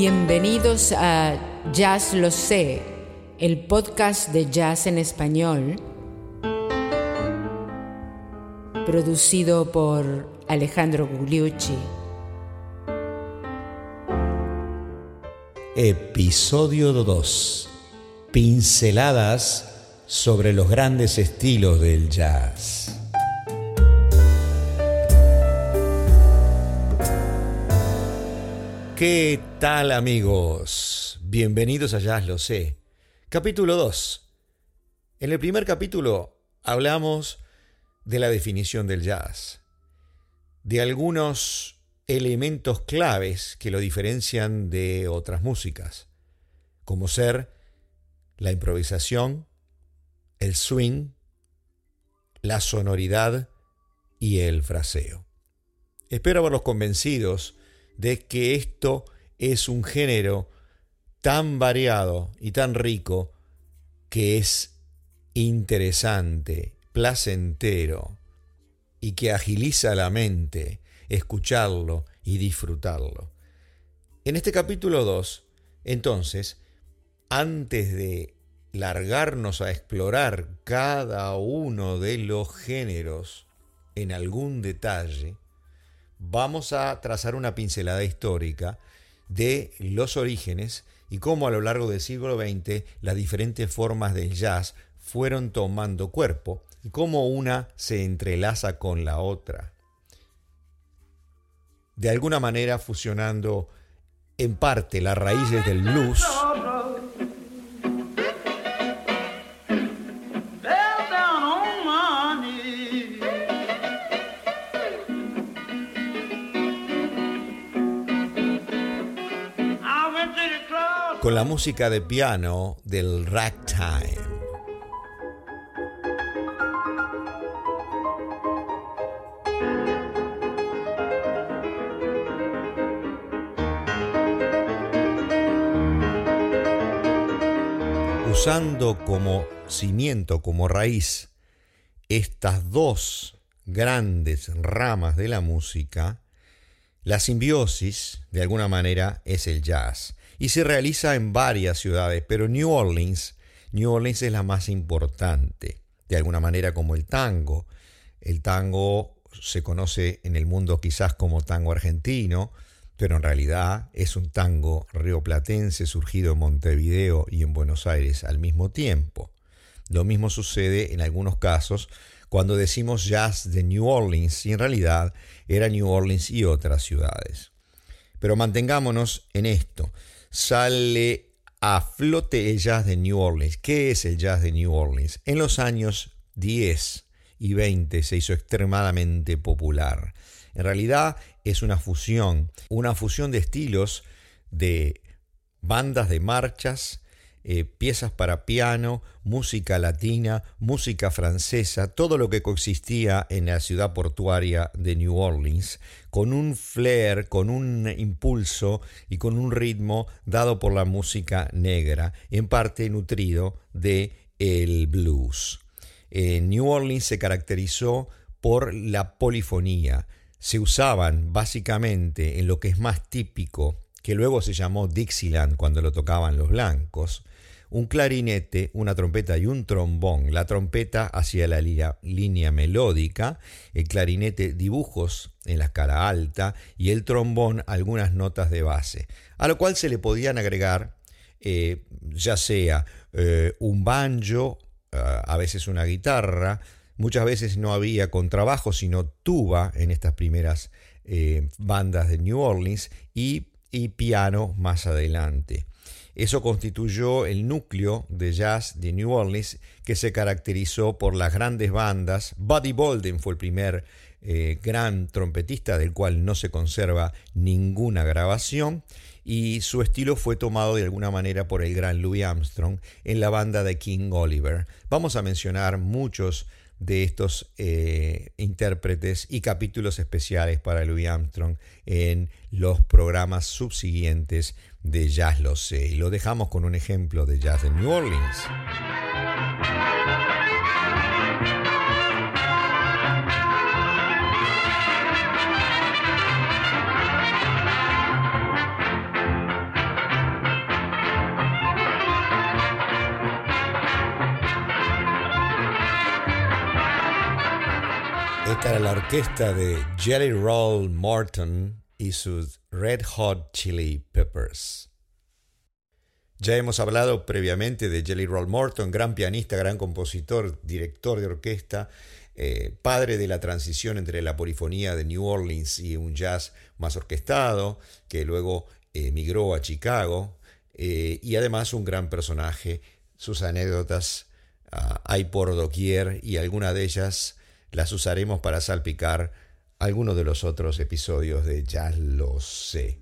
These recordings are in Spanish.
Bienvenidos a Jazz Lo Sé, el podcast de jazz en español, producido por Alejandro Gugliucci. Episodio 2. Pinceladas sobre los grandes estilos del jazz. ¿Qué tal amigos? Bienvenidos a Jazz Lo Sé. Capítulo 2. En el primer capítulo hablamos de la definición del jazz, de algunos elementos claves que lo diferencian de otras músicas, como ser la improvisación, el swing, la sonoridad y el fraseo. Espero haberlos convencidos de que esto es un género tan variado y tan rico que es interesante, placentero y que agiliza la mente escucharlo y disfrutarlo. En este capítulo 2, entonces, antes de largarnos a explorar cada uno de los géneros en algún detalle, vamos a trazar una pincelada histórica de los orígenes y cómo a lo largo del siglo XX las diferentes formas del jazz fueron tomando cuerpo y cómo una se entrelaza con la otra. De alguna manera fusionando en parte las raíces del blues con la música de piano del ragtime. Usando como cimiento, como raíz, estas dos grandes ramas de la música, la simbiosis, de alguna manera, es el jazz y se realiza en varias ciudades, pero New Orleans, New Orleans es la más importante, de alguna manera como el tango. El tango se conoce en el mundo quizás como tango argentino, pero en realidad es un tango rioplatense surgido en Montevideo y en Buenos Aires al mismo tiempo. Lo mismo sucede en algunos casos cuando decimos jazz de New Orleans y en realidad era New Orleans y otras ciudades. Pero mantengámonos en esto sale a flote el jazz de New Orleans. ¿Qué es el jazz de New Orleans? En los años 10 y 20 se hizo extremadamente popular. En realidad es una fusión, una fusión de estilos de bandas de marchas, eh, piezas para piano, música latina, música francesa, todo lo que coexistía en la ciudad portuaria de New Orleans, con un flair, con un impulso y con un ritmo dado por la música negra, en parte nutrido de el blues. New Orleans se caracterizó por la polifonía. Se usaban básicamente en lo que es más típico, que luego se llamó Dixieland cuando lo tocaban los blancos, un clarinete, una trompeta y un trombón. La trompeta hacia la línea, melódica, el clarinete dibujos en la escala alta y el trombón algunas notas de base, a lo cual se le podían agregar eh, ya sea eh, un banjo, eh, a veces una guitarra, muchas veces no había contrabajo, sino tuba en estas primeras bandas de New Orleans y piano más adelante. Eso constituyó el núcleo de jazz de New Orleans que se caracterizó por las grandes bandas. Buddy Bolden fue el primer eh, gran trompetista del cual no se conserva ninguna grabación y su estilo fue tomado de alguna manera por el gran Louis Armstrong en la banda de King Oliver. Vamos a mencionar muchos de estos eh, intérpretes y capítulos especiales para Louis Armstrong en los programas subsiguientes de Jazz Lo Sé. Y lo dejamos con un ejemplo de Jazz de New Orleans. Esta era la orquesta de Jelly Roll Morton y sus Red Hot Chili Peppers. Ya hemos hablado previamente de Jelly Roll Morton, gran pianista, gran compositor, director de orquesta, eh, padre de la transición entre la polifonía de New Orleans y un jazz más orquestado, que luego emigró a Chicago, eh, y además un gran personaje. Sus anécdotas ah, hay por doquier y alguna de ellas las usaremos para salpicar algunos de los otros episodios de Ya lo sé.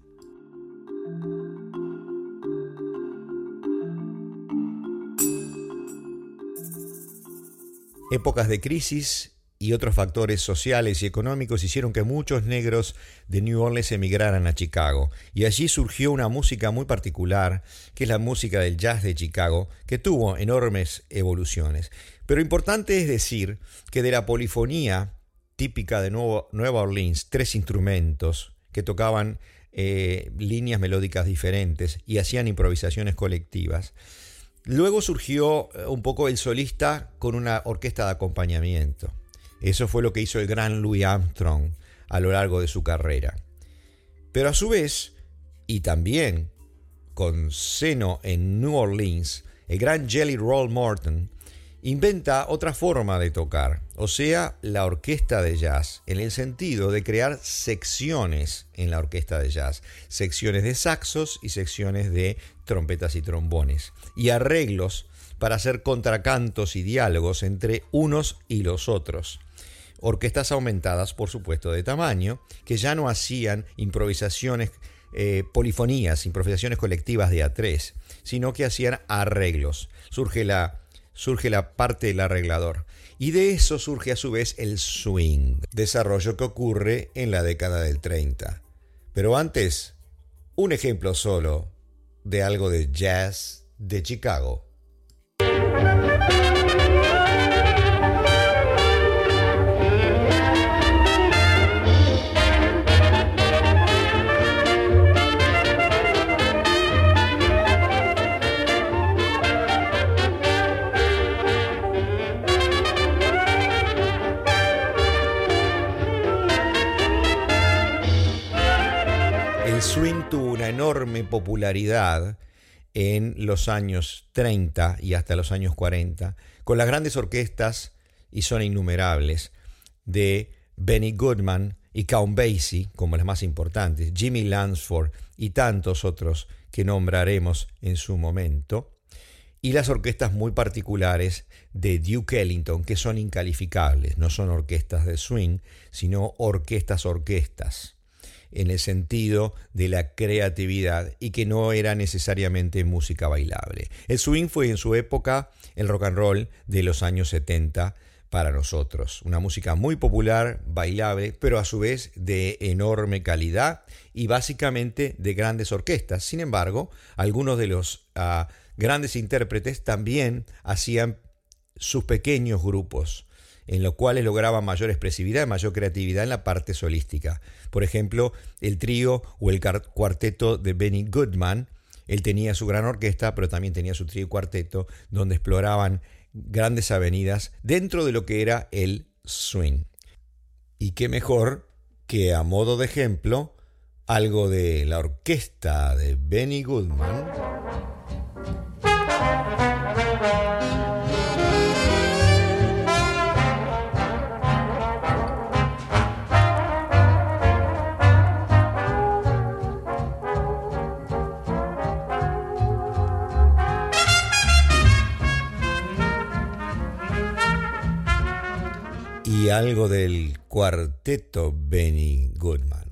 Épocas de crisis y otros factores sociales y económicos hicieron que muchos negros de New Orleans emigraran a Chicago, y allí surgió una música muy particular, que es la música del jazz de Chicago, que tuvo enormes evoluciones. Pero importante es decir que de la polifonía típica de Nueva Orleans, tres instrumentos que tocaban eh, líneas melódicas diferentes y hacían improvisaciones colectivas, Luego surgió eh, un poco el solista con una orquesta de acompañamiento. Eso fue lo que hizo el gran Louis Armstrong a lo largo de su carrera. Pero a su vez, y también con seno en New Orleans, el gran Jelly Roll Morton inventa otra forma de tocar, o sea, la orquesta de jazz, en el sentido de crear secciones en la orquesta de jazz, secciones de saxos y secciones de trompetas y trombones, y arreglos para hacer contracantos y diálogos entre unos y los otros orquestas aumentadas, por supuesto, de tamaño, que ya no hacían improvisaciones, eh, polifonías, improvisaciones colectivas de a tres, sino que hacían arreglos. Surge la, surge la parte del arreglador. Y de eso surge a su vez el swing, desarrollo que ocurre en la década del 30. Pero antes, un ejemplo solo de algo de jazz de Chicago. Enorme popularidad en los años 30 y hasta los años 40, con las grandes orquestas, y son innumerables, de Benny Goodman y Count Basie como las más importantes, Jimmy Lansford y tantos otros que nombraremos en su momento, y las orquestas muy particulares de Duke Ellington, que son incalificables, no son orquestas de swing, sino orquestas orquestas en el sentido de la creatividad y que no era necesariamente música bailable. El swing fue en su época el rock and roll de los años 70 para nosotros. Una música muy popular, bailable, pero a su vez de enorme calidad y básicamente de grandes orquestas. Sin embargo, algunos de los ah, grandes intérpretes también hacían sus pequeños grupos en los cuales lograba mayor expresividad mayor creatividad en la parte solística. Por ejemplo, el trío o el cuarteto de Benny Goodman, él tenía su gran orquesta, pero también tenía su trío y cuarteto, donde exploraban grandes avenidas dentro de lo que era el swing. Y qué mejor que a modo de ejemplo, algo de la orquesta de Benny Goodman. Y algo del cuarteto Benny Goodman.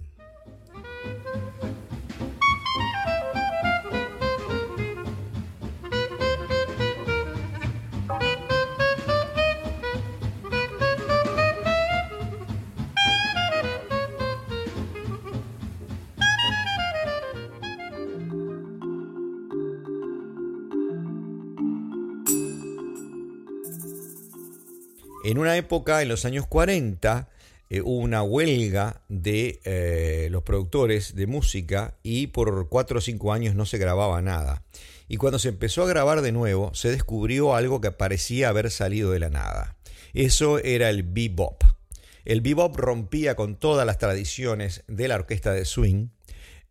En una época, en los años 40, eh, hubo una huelga de eh, los productores de música y por cuatro o cinco años no se grababa nada. Y cuando se empezó a grabar de nuevo, se descubrió algo que parecía haber salido de la nada. Eso era el bebop. El bebop rompía con todas las tradiciones de la orquesta de swing,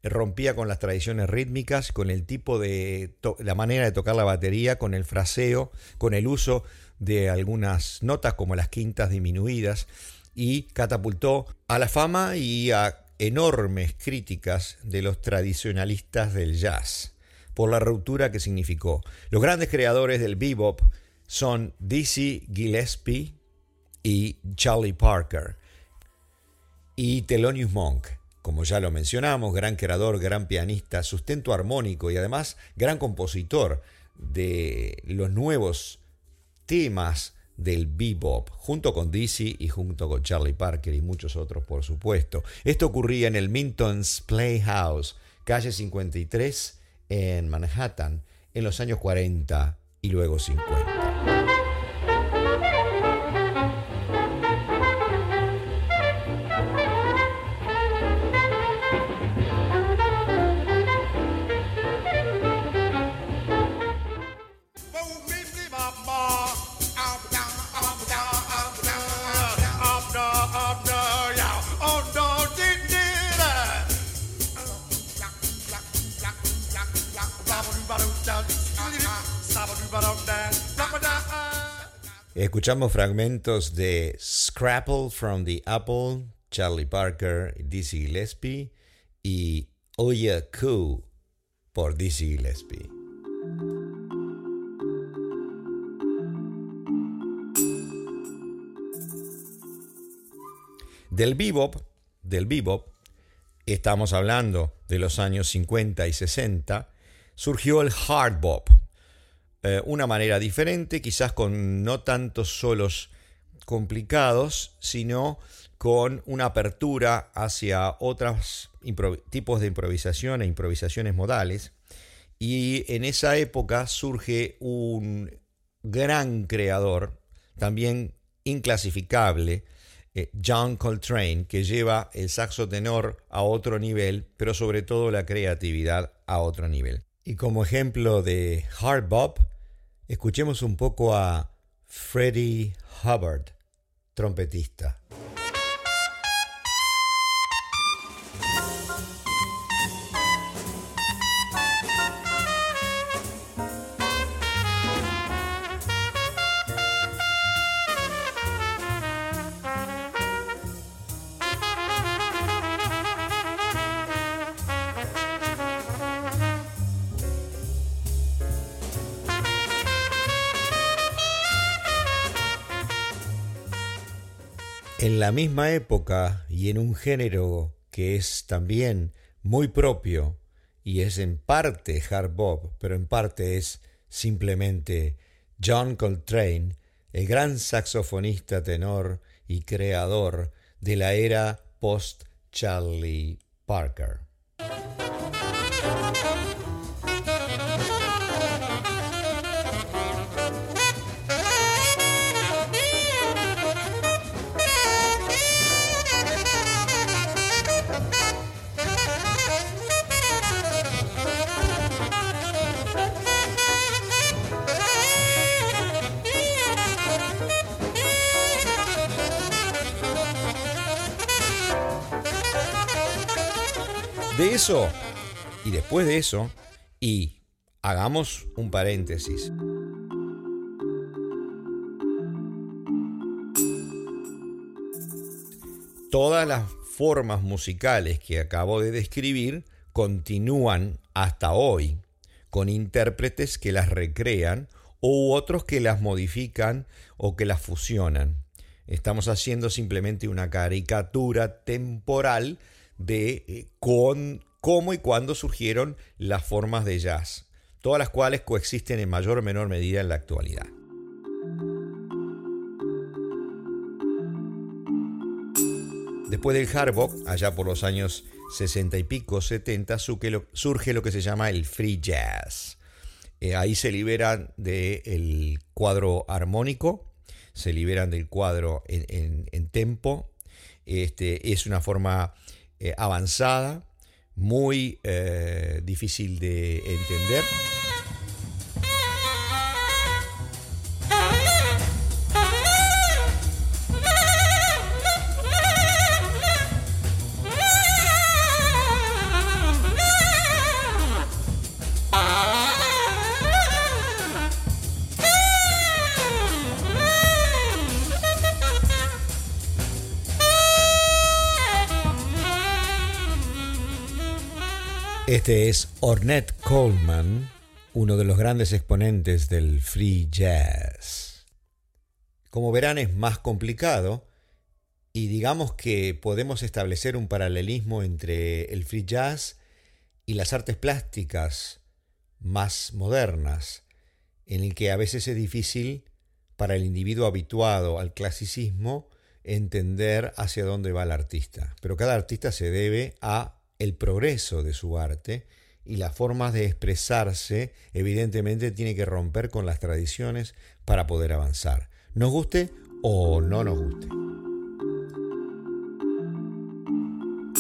rompía con las tradiciones rítmicas, con el tipo de la manera de tocar la batería, con el fraseo, con el uso de algunas notas como las quintas disminuidas y catapultó a la fama y a enormes críticas de los tradicionalistas del jazz por la ruptura que significó. Los grandes creadores del bebop son Dizzy Gillespie y Charlie Parker y Thelonious Monk. Como ya lo mencionamos, gran creador, gran pianista, sustento armónico y además gran compositor de los nuevos temas del bebop, junto con Dizzy y junto con Charlie Parker y muchos otros, por supuesto. Esto ocurría en el Minton's Playhouse, calle 53, en Manhattan, en los años 40 y luego 50. Escuchamos fragmentos de Scrapple from the Apple, Charlie Parker, Dizzy Gillespie y Oya Koo por Dizzy Gillespie. Del bebop, del bebop, estamos hablando de los años 50 y 60, surgió el hard bop, eh, una manera diferente, quizás con no tantos solos complicados, sino con una apertura hacia otros tipos de improvisación e improvisaciones modales. Y en esa época surge un gran creador, también inclasificable, eh, John Coltrane, que lleva el saxo tenor a otro nivel, pero sobre todo la creatividad a otro nivel. Y como ejemplo de hard bop, Escuchemos un poco a Freddie Hubbard, trompetista. La misma época y en un género que es también muy propio y es en parte hard bop, pero en parte es simplemente John Coltrane, el gran saxofonista tenor y creador de la era post Charlie Parker. Eso, y después de eso, y hagamos un paréntesis. Todas las formas musicales que acabo de describir continúan hasta hoy, con intérpretes que las recrean u otros que las modifican o que las fusionan. Estamos haciendo simplemente una caricatura temporal de eh, con, cómo y cuándo surgieron las formas de jazz, todas las cuales coexisten en mayor o menor medida en la actualidad. Después del hard allá por los años 60 y pico, 70, surge lo que se llama el free jazz. Eh, ahí se liberan del cuadro armónico, se liberan del cuadro en, tempo. Este, es una forma eh, avanzada, muy eh, difícil de entender. Este es Ornette Coleman, uno de los grandes exponentes del free jazz. Como verán es más complicado y digamos que podemos establecer un paralelismo entre el free jazz y las artes plásticas más modernas, en el que a veces es difícil para el individuo habituado al clasicismo entender hacia dónde va el artista. Pero cada artista se debe a el progreso de su arte y las formas de expresarse evidentemente tiene que romper con las tradiciones para poder avanzar. Nos guste o no nos guste.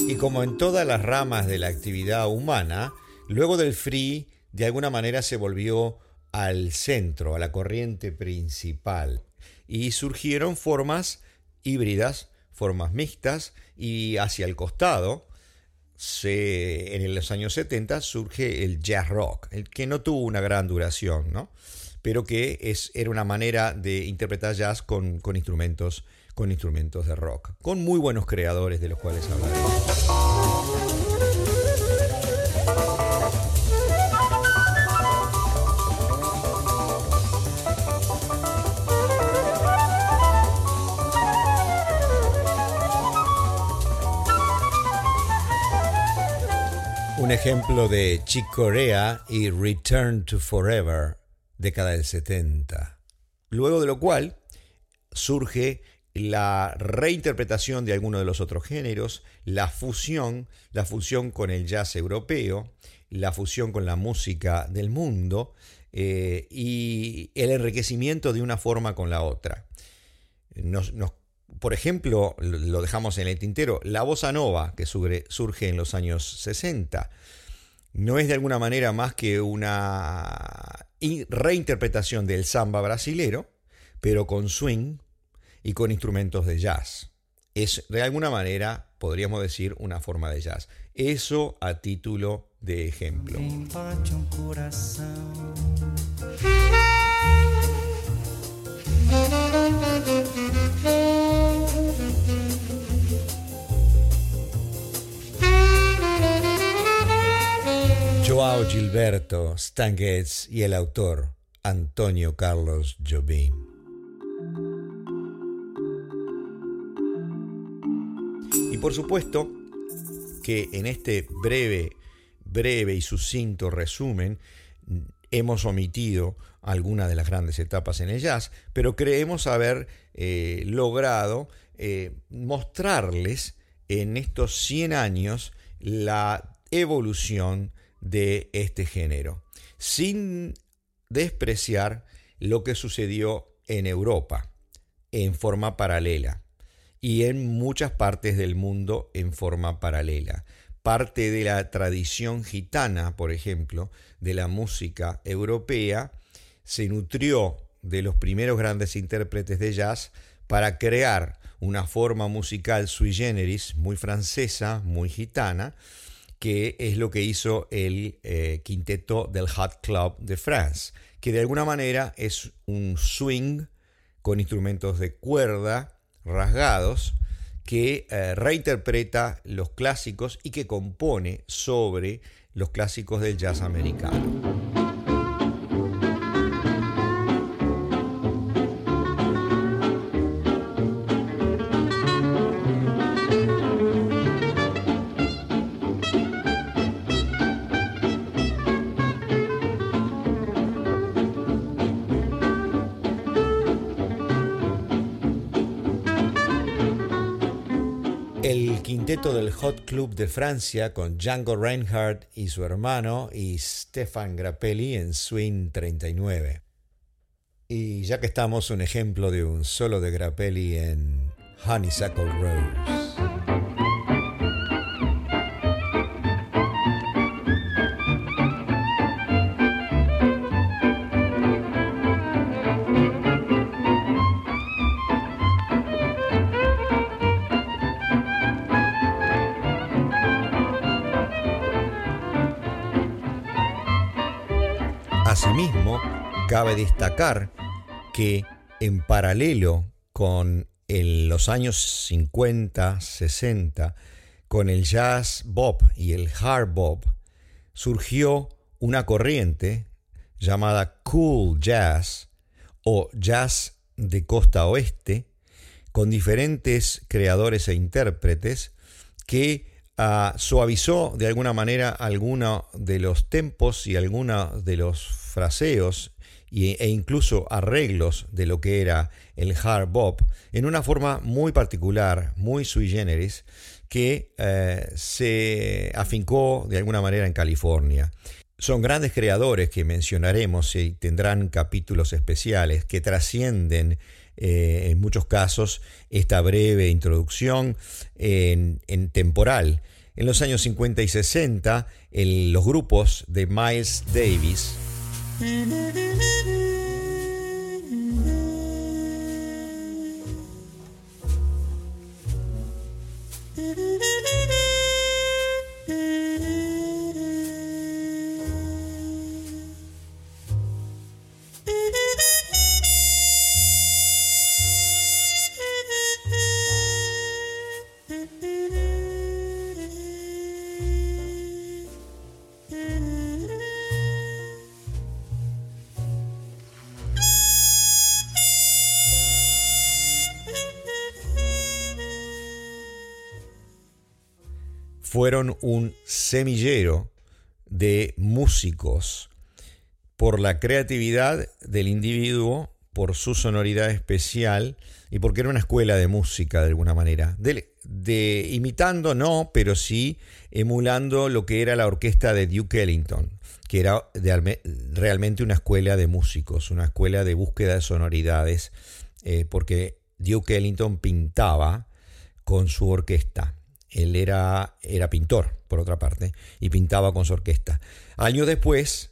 Y como en todas las ramas de la actividad humana, luego del free de alguna manera se volvió al centro, a la corriente principal, y surgieron formas híbridas, formas mixtas, y hacia el costado, se, en los años 70 surge el jazz rock, el que no tuvo una gran duración, ¿no? pero que es, era una manera de interpretar jazz con, con, instrumentos, con instrumentos de rock, con muy buenos creadores de los cuales hablaremos. Ejemplo de Chick Corea y Return to Forever, década del 70. Luego de lo cual surge la reinterpretación de algunos de los otros géneros, la fusión, la fusión con el jazz europeo, la fusión con la música del mundo eh, y el enriquecimiento de una forma con la otra. Nos, nos por ejemplo, lo dejamos en el tintero, la bossa nova, que surge en los años 60, no es de alguna manera más que una reinterpretación del samba brasilero, pero con swing y con instrumentos de jazz. Es de alguna manera, podríamos decir, una forma de jazz. Eso a título de ejemplo. Joao Gilberto Stanguets y el autor Antonio Carlos Jobim. Y por supuesto que en este breve, breve y sucinto resumen hemos omitido algunas de las grandes etapas en el jazz, pero creemos haber eh, logrado eh, mostrarles en estos 100 años la evolución de este género, sin despreciar lo que sucedió en Europa en forma paralela y en muchas partes del mundo en forma paralela. Parte de la tradición gitana, por ejemplo, de la música europea, se nutrió de los primeros grandes intérpretes de jazz para crear una forma musical sui generis, muy francesa, muy gitana, que es lo que hizo el eh, quinteto del Hot Club de France, que de alguna manera es un swing con instrumentos de cuerda rasgados que eh, reinterpreta los clásicos y que compone sobre los clásicos del jazz americano. Del Hot Club de Francia con Django Reinhardt y su hermano y Stefan Grappelli en Swing 39. Y ya que estamos, un ejemplo de un solo de Grappelli en Honeysuckle Rose. Cabe destacar que en paralelo con los años 50, 60, con el jazz bop y el hard bop, surgió una corriente llamada cool jazz o jazz de costa oeste, con diferentes creadores e intérpretes que ah, suavizó de alguna manera algunos de los tempos y algunos de los fraseos e incluso arreglos de lo que era el hard bop en una forma muy particular, muy sui generis, que eh, se afincó de alguna manera en California. Son grandes creadores que mencionaremos y tendrán capítulos especiales que trascienden eh, en muchos casos esta breve introducción en, temporal. En los años 50 y 60, los grupos de Miles Davis fueron un semillero de músicos por la creatividad del individuo, por su sonoridad especial y porque era una escuela de música de alguna manera. De, imitando, no, pero sí emulando lo que era la orquesta de Duke Ellington, que era realmente una escuela de músicos, una escuela de búsqueda de sonoridades, eh, porque Duke Ellington pintaba con su orquesta. Él era, era pintor, por otra parte, y pintaba con su orquesta. Años después,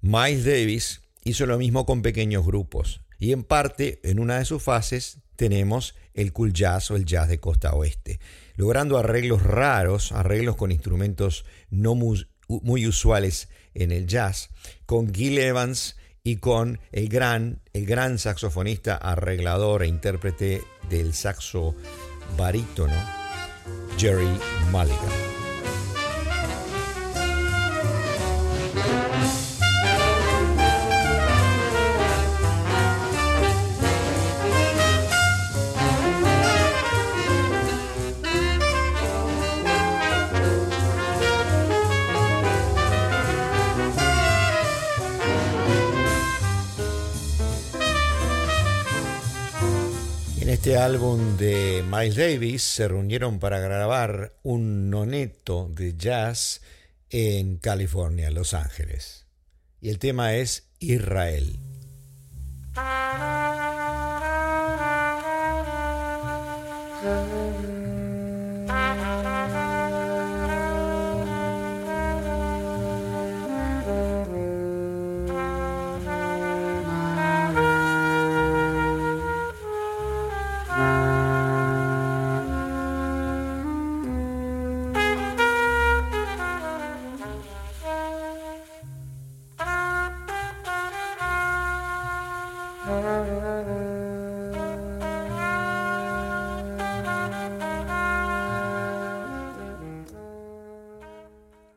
Miles Davis hizo lo mismo con pequeños grupos. Y en parte, en una de sus fases, tenemos el cool jazz o el jazz de costa oeste, logrando arreglos raros, arreglos con instrumentos no muy, usuales en el jazz, con Gil Evans y con el gran, el gran saxofonista, arreglador e intérprete del saxo barítono, Jerry Mulligan. Este álbum de Miles Davis se reunieron para grabar un noneto de jazz en California, Los Ángeles. Y el tema es Israel.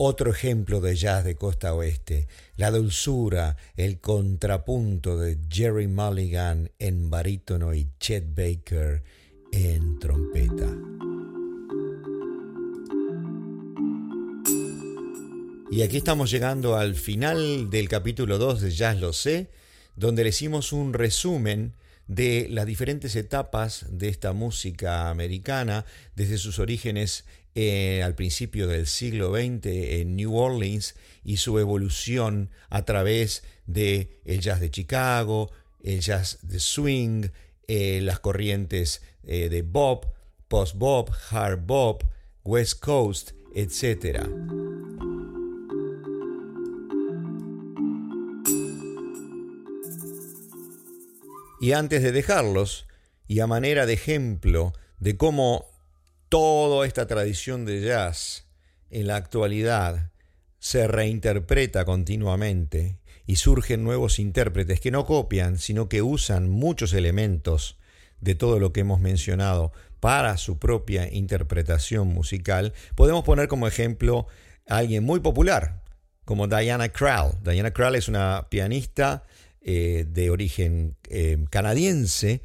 Otro ejemplo de jazz de costa oeste, la dulzura, el contrapunto de Jerry Mulligan en barítono y Chet Baker en trompeta. Y aquí estamos llegando al final del capítulo 2 de Jazz Lo Sé, donde le hicimos un resumen de las diferentes etapas de esta música americana, desde sus orígenes eh, al principio del siglo XX en New Orleans y su evolución a través de el jazz de Chicago, el jazz de swing, eh, las corrientes eh, de bop, post bop, hard bop, west coast, etc. Y antes de dejarlos, y a manera de ejemplo de cómo toda esta tradición de jazz en la actualidad se reinterpreta continuamente y surgen nuevos intérpretes que no copian, sino que usan muchos elementos de todo lo que hemos mencionado para su propia interpretación musical, podemos poner como ejemplo a alguien muy popular, como Diana Krall. Diana Krall es una pianista eh, de origen eh, canadiense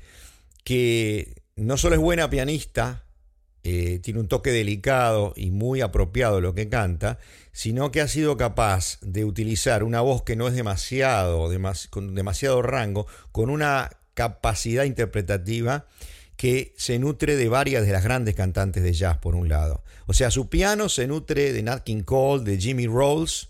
que no solo es buena pianista, eh, tiene un toque delicado y muy apropiado lo que canta, sino que ha sido capaz de utilizar una voz que no es demasiado, con demasiado rango, con una capacidad interpretativa que se nutre de varias de las grandes cantantes de jazz, por un lado. O sea, su piano se nutre de Nat King Cole, de Jimmy Rolls,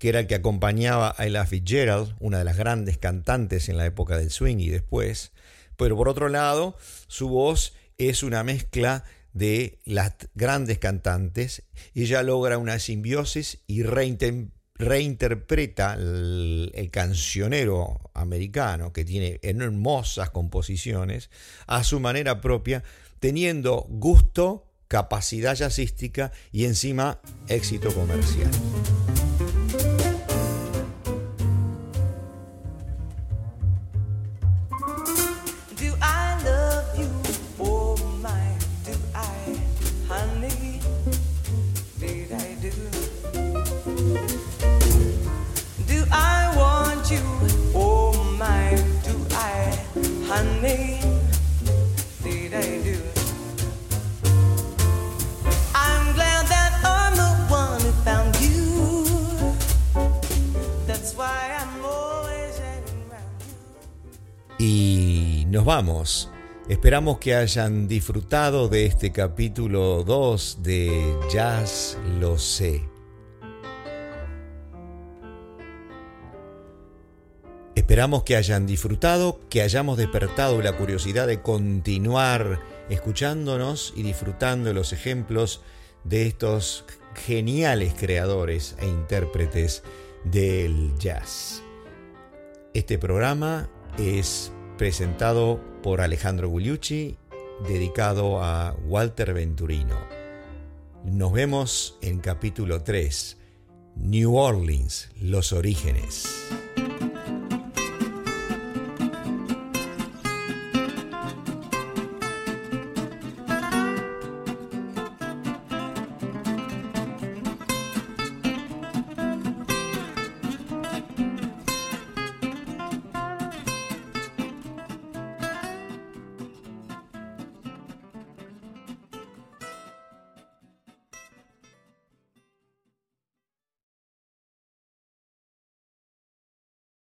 que era el que acompañaba a Ella Fitzgerald, una de las grandes cantantes en la época del swing y después. Pero por otro lado, su voz es una mezcla de las grandes cantantes. Ella logra una simbiosis y reinterpreta el, el, cancionero americano, que tiene hermosas composiciones, a su manera propia, teniendo gusto, capacidad jazzística y encima éxito comercial. Esperamos que hayan disfrutado de este capítulo 2 de Jazz Lo Sé. Esperamos que hayan disfrutado, que hayamos despertado la curiosidad de continuar escuchándonos y disfrutando los ejemplos de estos geniales creadores e intérpretes del jazz. Este programa es presentado por Alejandro Gugliucci, dedicado a Walter Venturino. Nos vemos en capítulo 3, New Orleans, los orígenes.